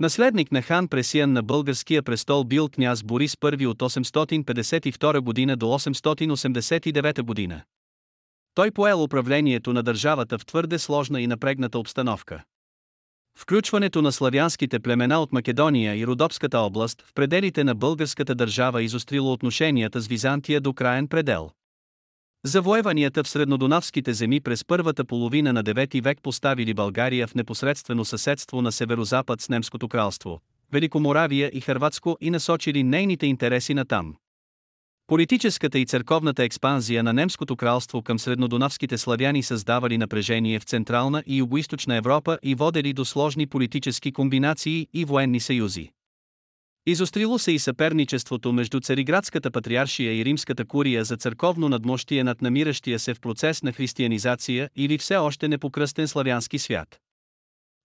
Наследник на хан Пресиян на българския престол бил княз Борис I от 852 година до 889 година. Той поел управлението на държавата в твърде сложна и напрегната обстановка. Включването на славянските племена от Македония и Родопската област в пределите на българската държава изострило отношенията с Византия до краен предел. Завоеванията в среднодонавските земи през първата половина на 9 век поставили България в непосредствено съседство на северозапад с Немското кралство, Великоморавия и Хърватско и насочили нейните интереси на там. Политическата и църковната експанзия на Немското кралство към среднодонавските славяни създавали напрежение в Централна и Югоизточна Европа и водели до сложни политически комбинации и военни съюзи. Изострило се и съперничеството между Цариградската патриаршия и Римската курия за църковно надмощие над намиращия се в процес на християнизация или все още непокръстен славянски свят.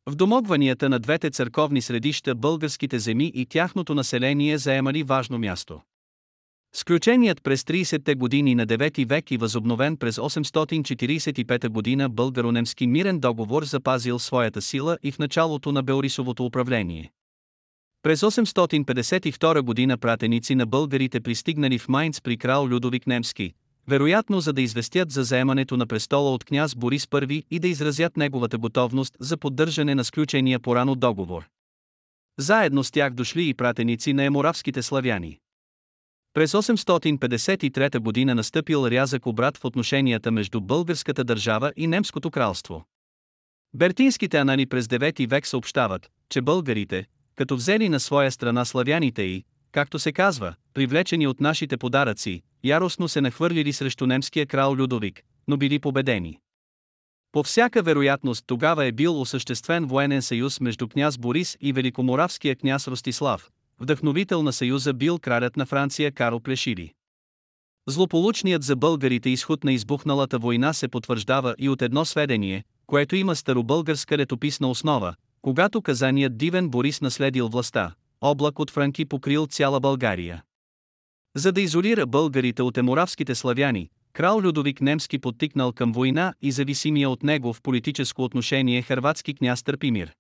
В домогванията на двете църковни средища българските земи и тяхното население заемали важно място. Сключеният през 30-те години на 9 век и възобновен през 845 година българо-немски мирен договор запазил своята сила и в началото на Беорисовото управление. През 852 година пратеници на българите пристигнали в Майнц при крал Людовик Немски, вероятно за да известят за заемането на престола от княз Борис I и да изразят неговата готовност за поддържане на сключения порано договор. Заедно с тях дошли и пратеници на еморавските славяни. През 853 година настъпил рязък обрат в отношенията между българската държава и немското кралство. Бертинските анани през 9 век съобщават, че българите, като взели на своя страна славяните и, както се казва, привлечени от нашите подаръци, яростно се нахвърлили срещу немския крал Людовик, но били победени. По всяка вероятност тогава е бил осъществен военен съюз между княз Борис и великоморавския княз Ростислав, вдъхновител на съюза бил кралят на Франция Карл Плешили. Злополучният за българите изход на избухналата война се потвърждава и от едно сведение, което има старобългарска летописна основа, когато казаният дивен Борис наследил властта, облак от франки покрил цяла България. За да изолира българите от еморавските славяни, крал Людовик Немски подтикнал към война и зависимия от него в политическо отношение хърватски княз Търпимир.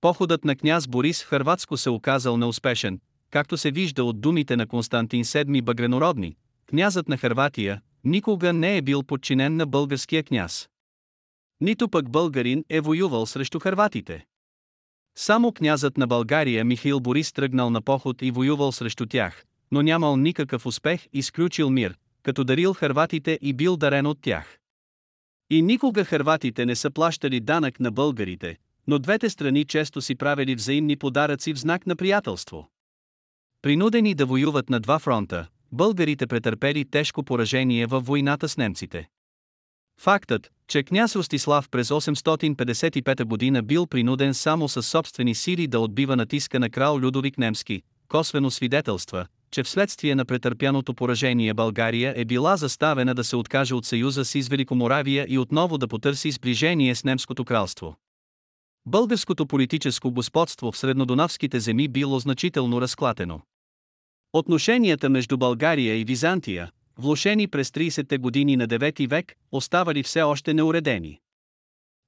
Походът на княз Борис в Хърватско се оказал неуспешен, както се вижда от думите на Константин VII Багренородни, князът на Хърватия, никога не е бил подчинен на българския княз. Нито пък българин е воювал срещу хърватите. Само князът на България Михаил Борис тръгнал на поход и воювал срещу тях, но нямал никакъв успех и сключил мир, като дарил хърватите и бил дарен от тях. И никога хърватите не са плащали данък на българите, но двете страни често си правили взаимни подаръци в знак на приятелство. Принудени да воюват на два фронта, българите претърпели тежко поражение във войната с немците. Фактът, че княз Ростислав през 855 година бил принуден само със собствени сили да отбива натиска на крал Людовик Немски, косвено свидетелства, че вследствие на претърпяното поражение България е била заставена да се откаже от съюза си с Великоморавия и отново да потърси сближение с Немското кралство. Българското политическо господство в среднодонавските земи било значително разклатено. Отношенията между България и Византия, влушени през 30-те години на 9 век, оставали все още неуредени.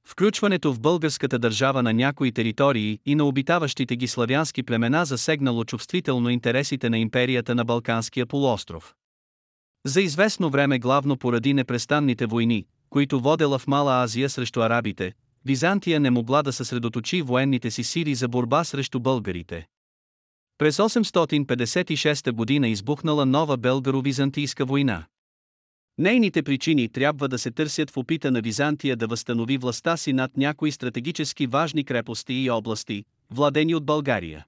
Включването в българската държава на някои територии и на обитаващите ги славянски племена засегнало чувствително интересите на империята на Балканския полуостров. За известно време главно поради непрестанните войни, които водела в Мала Азия срещу арабите, Византия не могла да съсредоточи военните си сили за борба срещу българите. През 856 година избухнала нова белгаро-византийска война. Нейните причини трябва да се търсят в опита на Византия да възстанови властта си над някои стратегически важни крепости и области, владени от България.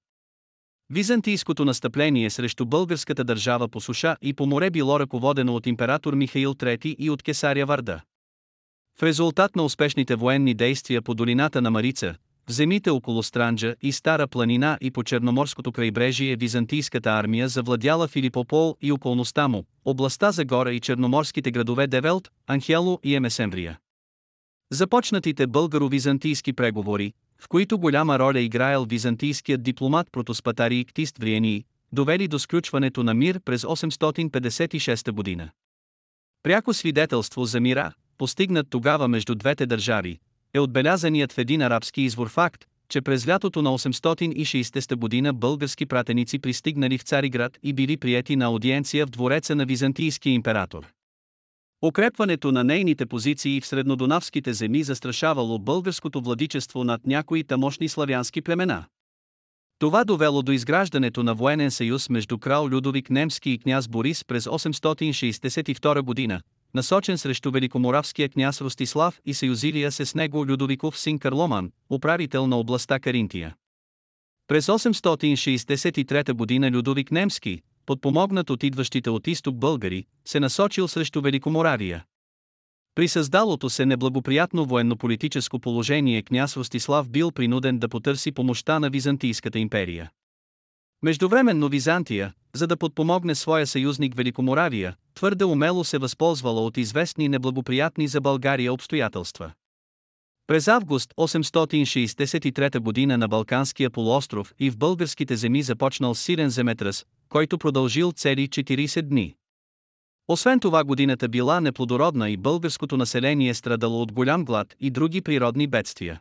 Византийското настъпление срещу българската държава по суша и по море било ръководено от император Михаил III и от кесаря Варда. В резултат на успешните военни действия по долината на Марица, в земите около Странджа и Стара планина и по Черноморското крайбрежие византийската армия завладяла Филипопол и околността му, областта за гора и черноморските градове Девелт, Анхело и Емесемврия. Започнатите българо-византийски преговори, в които голяма роля играел византийският дипломат Протоспатарий Ктист Вриении, довели до сключването на мир през 856 година. Пряко свидетелство за мира, постигнат тогава между двете държави, е отбелязаният в един арабски извор факт, че през лятото на 860 година български пратеници пристигнали в Цариград и били приети на аудиенция в двореца на византийския император. Укрепването на нейните позиции в среднодонавските земи застрашавало българското владичество над някои тамошни славянски племена. Това довело до изграждането на военен съюз между крал Людовик Немски и княз Борис през 862 година, насочен срещу великоморавския княз Ростислав и съюзилия се с него Людовиков син Карломан, управител на областта Каринтия. През 863 година Людовик Немски, подпомогнат от идващите от изток българи, се насочил срещу Великоморавия. При създалото се неблагоприятно военно-политическо положение княз Ростислав бил принуден да потърси помощта на Византийската империя. Междувременно Византия, за да подпомогне своя съюзник Великоморавия, твърде умело се възползвала от известни неблагоприятни за България обстоятелства. През август 863 година на Балканския полуостров и в българските земи започнал силен земетръс, който продължил цели 40 дни. Освен това годината била неплодородна и българското население страдало от голям глад и други природни бедствия.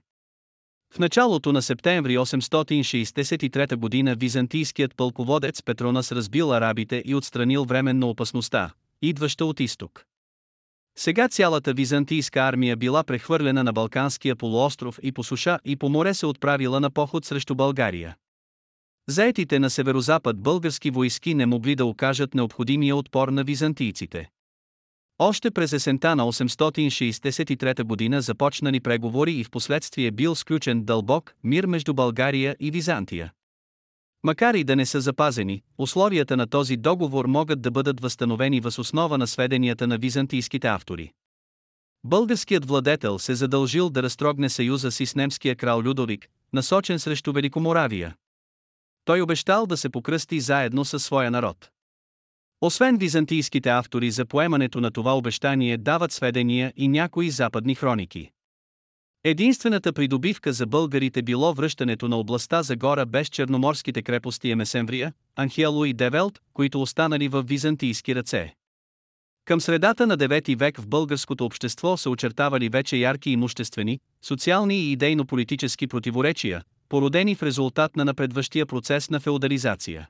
В началото на септември 863 година византийският пълководец Петронас разбил арабите и отстранил временно опасността, идваща от изток. Сега цялата византийска армия била прехвърлена на Балканския полуостров и по суша и по море се отправила на поход срещу България. Заетите на северозапад български войски не могли да окажат необходимия отпор на византийците. Още през есента на 863 година започнали преговори и в последствие бил сключен дълбок мир между България и Византия. Макар и да не са запазени, условията на този договор могат да бъдат възстановени въз основа на сведенията на византийските автори. Българският владетел се задължил да разтрогне съюза си с немския крал Людовик, насочен срещу Великоморавия. Той обещал да се покръсти заедно със своя народ. Освен византийските автори за поемането на това обещание дават сведения и някои западни хроники. Единствената придобивка за българите било връщането на областта за гора без черноморските крепости Емесемврия, Анхиало и Девелт, които останали в византийски ръце. Към средата на 9 век в българското общество се очертавали вече ярки имуществени, социални и идейно-политически противоречия, породени в резултат на напредващия процес на феодализация.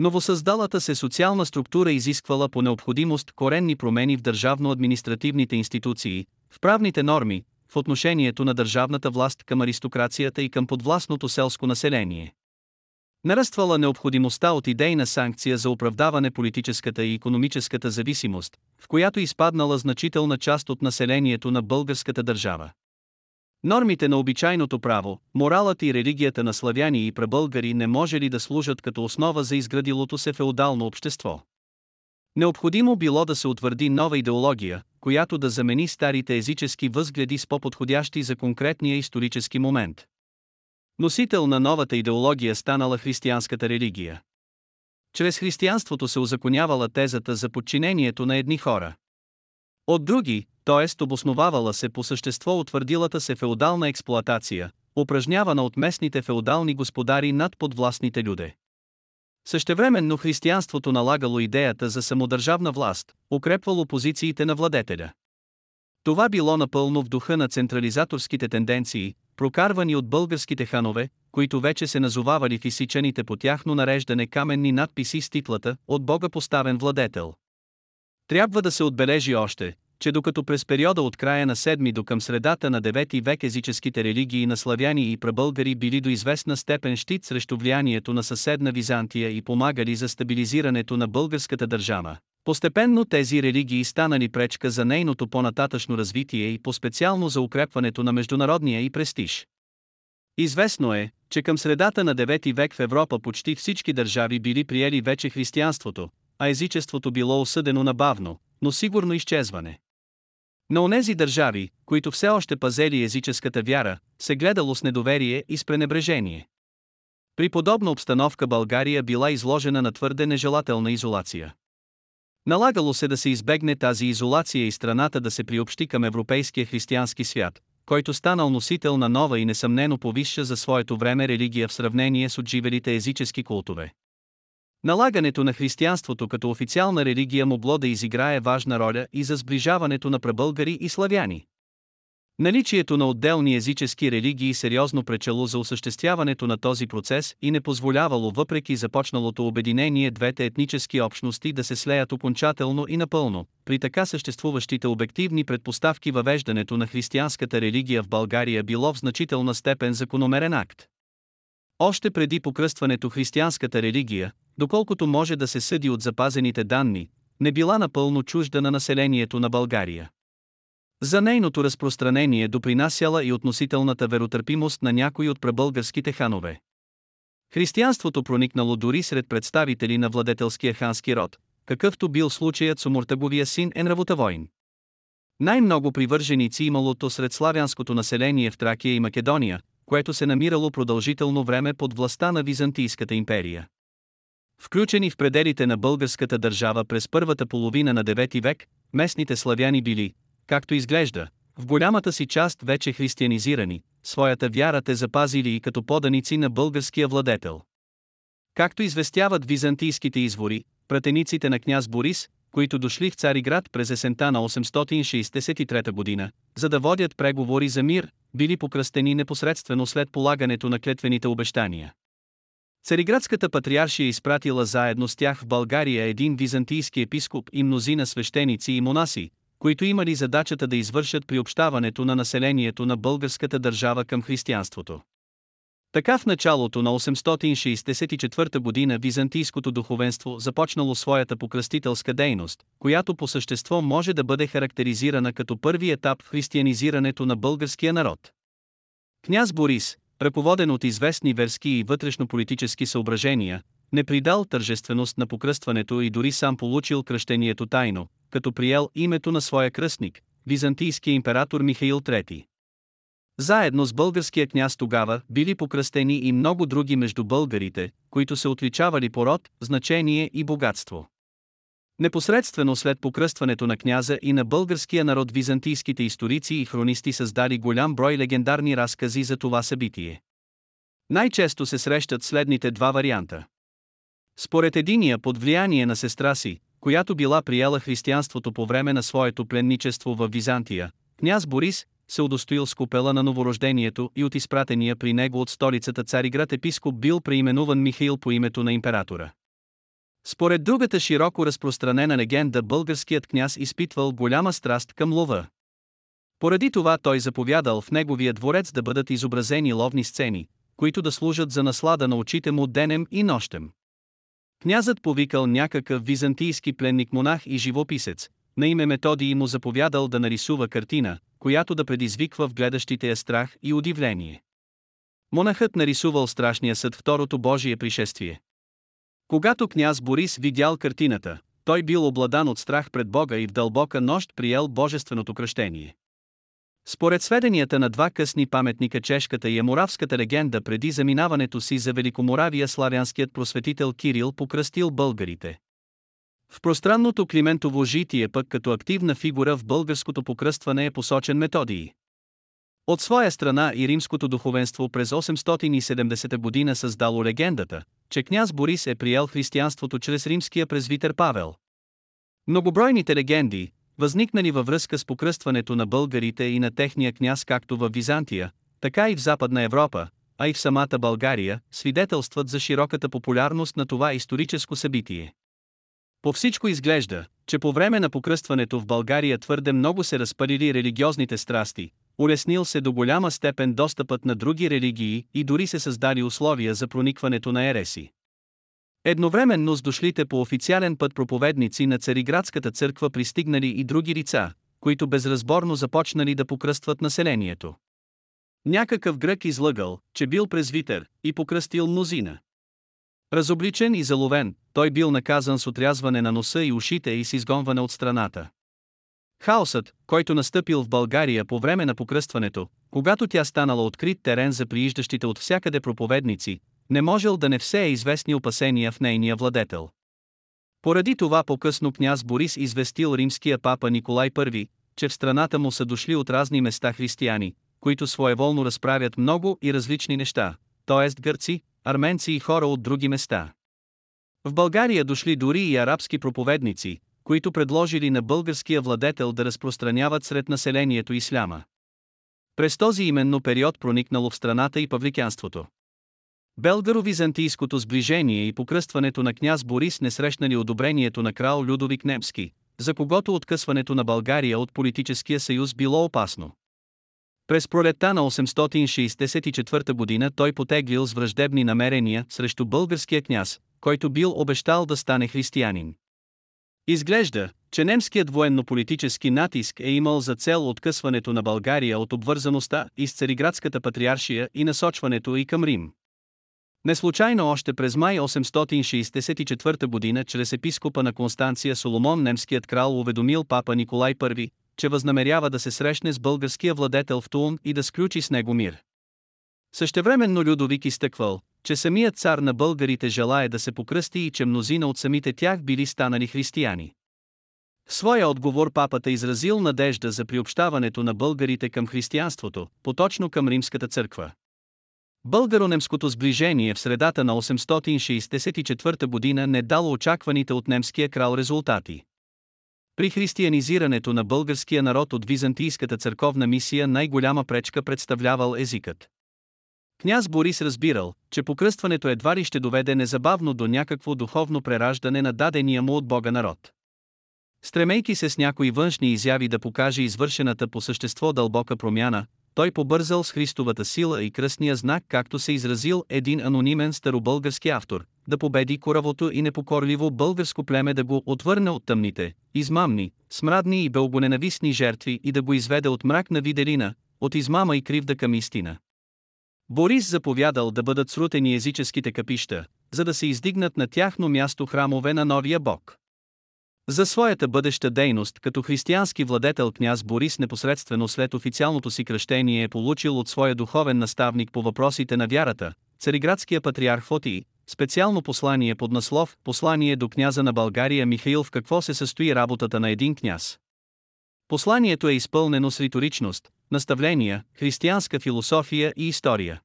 Новосъздалата се социална структура изисквала по необходимост коренни промени в държавно-административните институции, в правните норми, в отношението на държавната власт към аристокрацията и към подвластното селско население. Нараствала необходимостта от идейна санкция за оправдаване политическата и економическата зависимост, в която изпаднала значителна част от населението на българската държава. Нормите на обичайното право, моралът и религията на славяни и пребългари не може ли да служат като основа за изградилото се феодално общество? Необходимо било да се утвърди нова идеология, която да замени старите езически възгледи с по-подходящи за конкретния исторически момент. Носител на новата идеология станала християнската религия. Чрез християнството се озаконявала тезата за подчинението на едни хора. От други, т.е. обосновавала се по същество утвърдилата се феодална експлоатация, упражнявана от местните феодални господари над подвластните люде. Същевременно християнството налагало идеята за самодържавна власт, укрепвало позициите на владетеля. Това било напълно в духа на централизаторските тенденции, прокарвани от българските ханове, които вече се назовавали в изсичаните по тяхно нареждане каменни надписи с титлата «От Бога поставен владетел». Трябва да се отбележи още, че докато през периода от края на 7 до към средата на 9 век езическите религии на славяни и прабългари били до известна степен щит срещу влиянието на съседна Византия и помагали за стабилизирането на българската държава, постепенно тези религии станали пречка за нейното по-нататъчно развитие и по-специално за укрепването на международния и престиж. Известно е, че към средата на 9 век в Европа почти всички държави били приели вече християнството, а езичеството било осъдено на бавно, но сигурно изчезване. На онези държави, които все още пазели езическата вяра, се гледало с недоверие и с пренебрежение. При подобна обстановка България била изложена на твърде нежелателна изолация. Налагало се да се избегне тази изолация и страната да се приобщи към европейския християнски свят, който станал носител на нова и несъмнено повисша за своето време религия в сравнение с отживелите езически култове. Налагането на християнството като официална религия могло да изиграе важна роля и за сближаването на прабългари и славяни. Наличието на отделни езически религии сериозно пречело за осъществяването на този процес и не позволявало въпреки започналото обединение двете етнически общности да се слеят окончателно и напълно. При така съществуващите обективни предпоставки въвеждането на християнската религия в България било в значителна степен закономерен акт. Още преди покръстването християнската религия, доколкото може да се съди от запазените данни, не била напълно чужда на населението на България. За нейното разпространение допринасяла и относителната веротърпимост на някои от прабългарските ханове. Християнството проникнало дори сред представители на владетелския хански род, какъвто бил случаят с Омуртаговия син Енравотавоин. Най-много привърженици имало то сред славянското население в Тракия и Македония, което се намирало продължително време под властта на Византийската империя. Включени в пределите на българската държава през първата половина на 9 век, местните славяни били, както изглежда, в голямата си част вече християнизирани, своята вяра те запазили и като поданици на българския владетел. Както известяват византийските извори, пратениците на княз Борис, които дошли в Цариград през есента на 863 година, за да водят преговори за мир, били покръстени непосредствено след полагането на клетвените обещания. Цариградската патриаршия изпратила заедно с тях в България един византийски епископ и мнозина свещеници и монаси, които имали задачата да извършат приобщаването на населението на българската държава към християнството. Така в началото на 864 година византийското духовенство започнало своята покръстителска дейност, която по същество може да бъде характеризирана като първи етап в християнизирането на българския народ. Княз Борис, ръководен от известни верски и вътрешно-политически съображения, не придал тържественост на покръстването и дори сам получил кръщението тайно, като приел името на своя кръстник, византийския император Михаил III. Заедно с българския княз тогава били покръстени и много други между българите, които се отличавали по род, значение и богатство. Непосредствено след покръстването на княза и на българския народ византийските историци и хронисти създали голям брой легендарни разкази за това събитие. Най-често се срещат следните два варианта. Според единия под влияние на сестра си, която била приела християнството по време на своето пленничество в Византия, княз Борис се удостоил с купела на новорождението и от изпратения при него от столицата Цариград епископ бил преименуван Михаил по името на императора. Според другата широко разпространена легенда българският княз изпитвал голяма страст към лова. Поради това той заповядал в неговия дворец да бъдат изобразени ловни сцени, които да служат за наслада на очите му денем и нощем. Князът повикал някакъв византийски пленник-монах и живописец, на име Методий му заповядал да нарисува картина, която да предизвиква в гледащите я страх и удивление. Монахът нарисувал страшния съд второто Божие пришествие. Когато княз Борис видял картината, той бил обладан от страх пред Бога и в дълбока нощ приел божественото кръщение. Според сведенията на два късни паметника чешката и еморавската легенда преди заминаването си за Великоморавия славянският просветител Кирил покръстил българите. В пространното Климентово житие пък като активна фигура в българското покръстване е посочен Методий. От своя страна и римското духовенство през 870 година създало легендата, че княз Борис е приел християнството чрез римския презвитер Павел. Многобройните легенди, възникнали във връзка с покръстването на българите и на техния княз както в Византия, така и в Западна Европа, а и в самата България, свидетелстват за широката популярност на това историческо събитие. По всичко изглежда, че по време на покръстването в България твърде много се разпалили религиозните страсти, улеснил се до голяма степен достъпът на други религии и дори се създали условия за проникването на ереси. Едновременно с дошлите по официален път проповедници на Цариградската църква пристигнали и други лица, които безразборно започнали да покръстват населението. Някакъв грък излъгал, че бил презвитер, и покръстил мнозина. Разобличен и заловен, той бил наказан с отрязване на носа и ушите и с изгонване от страната. Хаосът, който настъпил в България по време на покръстването, когато тя станала открит терен за прииждащите от всякъде проповедници, не можел да не все е известни опасения в нейния владетел. Поради това по-късно княз Борис известил римския папа Николай I, че в страната му са дошли от разни места християни, които своеволно разправят много и различни неща, т.е. гърци, арменци и хора от други места. В България дошли дори и арабски проповедници, които предложили на българския владетел да разпространяват сред населението исляма. През този именно период проникнало в страната и павликянството. Белгаро-византийското сближение и покръстването на княз Борис не срещнали одобрението на крал Людовик Немски, за когото откъсването на България от политическия съюз било опасно. През пролетта на 864 година той потеглил с враждебни намерения срещу българския княз, който бил обещал да стане християнин. Изглежда, че немският военно-политически натиск е имал за цел откъсването на България от обвързаността и с Цариградската патриаршия и насочването и към Рим. Неслучайно още през май 864 година чрез епископа на Констанция Соломон немският крал уведомил папа Николай I, че възнамерява да се срещне с българския владетел в Тун и да сключи с него мир. Същевременно Людовик изтъквал, че самият цар на българите желая да се покръсти и че мнозина от самите тях били станали християни. В своя отговор папата изразил надежда за приобщаването на българите към християнството, поточно към римската църква. Българо-немското сближение в средата на 864 година не дало очакваните от немския крал резултати. При християнизирането на българския народ от византийската църковна мисия най-голяма пречка представлявал езикът. Княз Борис разбирал, че покръстването едва ли ще доведе незабавно до някакво духовно прераждане на дадения му от Бога народ. Стремейки се с някои външни изяви да покаже извършената по същество дълбока промяна, той побързал с Христовата сила и кръстния знак, както се изразил един анонимен старобългарски автор, да победи коравото и непокорливо българско племе да го отвърне от тъмните, измамни, смрадни и бългоненавистни жертви и да го изведе от мрак на виделина, от измама и кривда към истина. Борис заповядал да бъдат срутени езическите капища, за да се издигнат на тяхно място храмове на новия бог. За своята бъдеща дейност като християнски владетел княз Борис непосредствено след официалното си кръщение е получил от своя духовен наставник по въпросите на вярата, цариградския патриарх Фотий, специално послание под наслов «Послание до княза на България Михаил в какво се състои работата на един княз». Посланието е изпълнено с риторичност, наставления, християнска философия и история.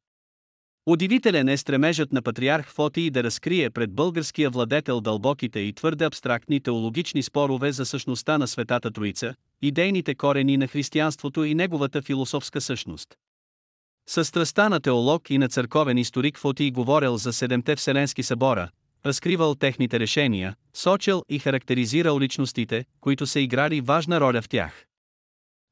Удивителен е стремежът на патриарх Фотий да разкрие пред българския владетел дълбоките и твърде абстрактни теологични спорове за същността на Светата Троица, идейните корени на християнството и неговата философска същност. Със страста на теолог и на църковен историк Фотий говорил за седемте Вселенски събора, разкривал техните решения, сочил и характеризирал личностите, които са играли важна роля в тях.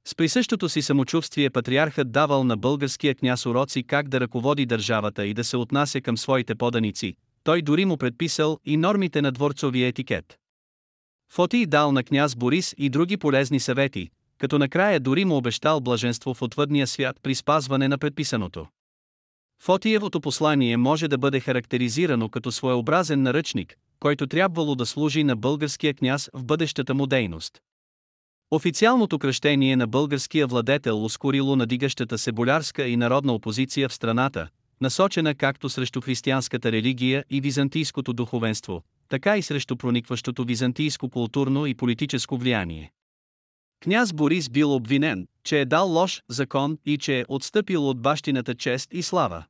С присъщото си самочувствие патриархът давал на българския княз уроци как да ръководи държавата и да се отнася към своите поданици, той дори му предписал и нормите на дворцовия етикет. Фотий дал на княз Борис и други полезни съвети, като накрая дори му обещал блаженство в отвъдния свят при спазване на предписаното. Фотиевото послание може да бъде характеризирано като своеобразен наръчник, който трябвало да служи на българския княз в бъдещата му дейност. Официалното кръщение на българския владетел ускорило надигащата се болярска и народна опозиция в страната, насочена както срещу християнската религия и византийското духовенство, така и срещу проникващото византийско културно и политическо влияние. Княз Борис бил обвинен, че е дал лош закон и че е отстъпил от бащината чест и слава.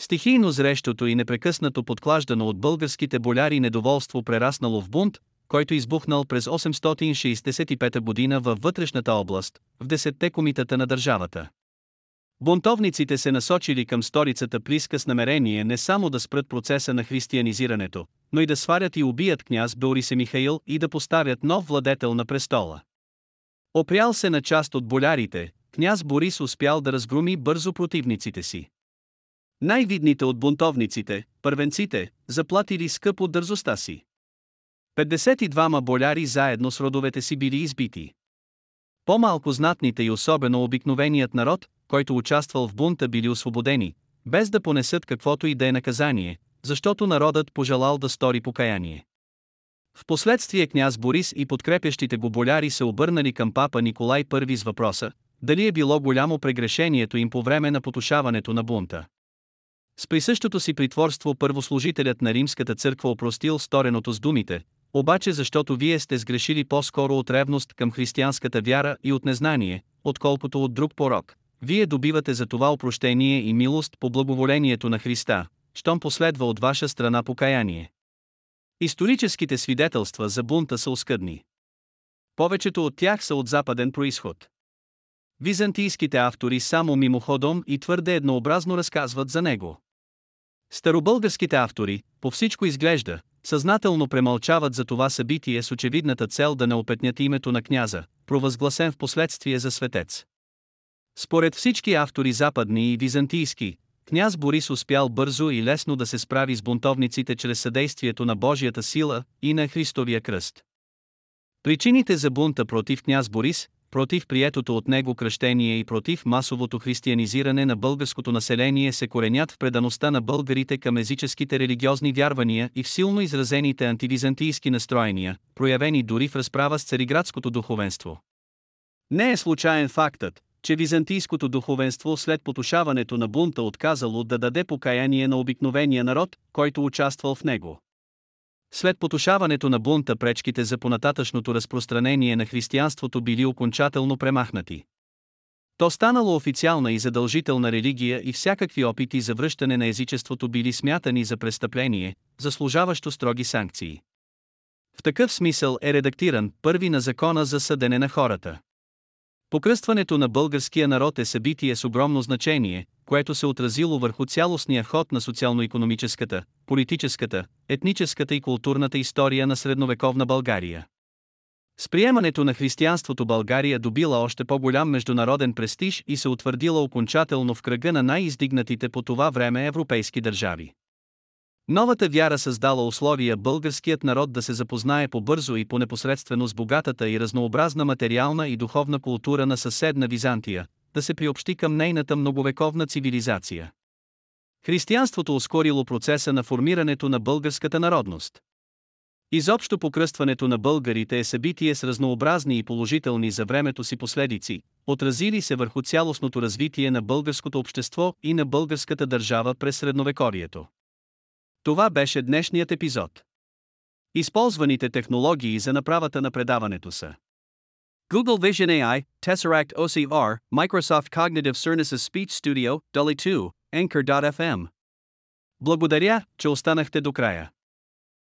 Стихийно зрещото и непрекъснато подклаждано от българските боляри недоволство прераснало в бунт, който избухнал през 865 година във вътрешната област, в десетте комитета на държавата. Бунтовниците се насочили към столицата Плиска с намерение не само да спрат процеса на християнизирането, но и да сварят и убият княз Борисе Михаил и да поставят нов владетел на престола. Опрял се на част от болярите, княз Борис успял да разгруми бързо противниците си. Най-видните от бунтовниците, първенците, заплатили скъпо дързостта си. 52 боляри заедно с родовете си били избити. По-малко знатните и особено обикновеният народ, който участвал в бунта били освободени, без да понесат каквото и да е наказание, защото народът пожелал да стори покаяние. Впоследствие княз Борис и подкрепящите го боляри се обърнали към папа Николай I с въпроса, дали е било голямо прегрешението им по време на потушаването на бунта. С присъщото си притворство първослужителят на римската църква опростил стореното с думите, обаче защото вие сте сгрешили по-скоро от ревност към християнската вяра и от незнание, отколкото от друг порок. Вие добивате за това опрощение и милост по благоволението на Христа, щом последва от ваша страна покаяние. Историческите свидетелства за бунта са оскъдни. Повечето от тях са от западен происход. Византийските автори само мимоходом и твърде еднообразно разказват за него. Старобългарските автори, по всичко изглежда, съзнателно премълчават за това събитие с очевидната цел да не опетнят името на княза, провъзгласен в последствие за светец. Според всички автори западни и византийски, княз Борис успял бързо и лесно да се справи с бунтовниците чрез съдействието на Божията сила и на Христовия кръст. Причините за бунта против княз Борис, против приетото от него кръщение и против масовото християнизиране на българското население се коренят в предаността на българите към езическите религиозни вярвания и в силно изразените антивизантийски настроения, проявени дори в разправа с цариградското духовенство. Не е случайен фактът, че византийското духовенство след потушаването на бунта отказало да даде покаяние на обикновения народ, който участвал в него. След потушаването на бунта пречките за понататъчното разпространение на християнството били окончателно премахнати. То станало официална и задължителна религия и всякакви опити за връщане на езичеството били смятани за престъпление, заслужаващо строги санкции. В такъв смисъл е редактиран първи на закона за съдене на хората. Покръстването на българския народ е събитие с огромно значение, което се отразило върху цялостния ход на социално-економическата, политическата, етническата и културната история на средновековна България. С приемането на християнството България добила още по-голям международен престиж и се утвърдила окончателно в кръга на най-издигнатите по това време европейски държави. Новата вяра създала условия българският народ да се запознае по-бързо и по-непосредствено с богатата и разнообразна материална и духовна култура на съседна Византия, да се приобщи към нейната многовековна цивилизация. Християнството ускорило процеса на формирането на българската народност. Изобщо покръстването на българите е събитие с разнообразни и положителни за времето си последици, отразили се върху цялостното развитие на българското общество и на българската държава през средновекорието. Това беше днешният епизод. Използваните технологии за направата на предаването са Google Vision AI, Tesseract OCR, Microsoft Cognitive Services Speech Studio, Dolly 2, Anchor.fm. Благодаря, че останахте до края.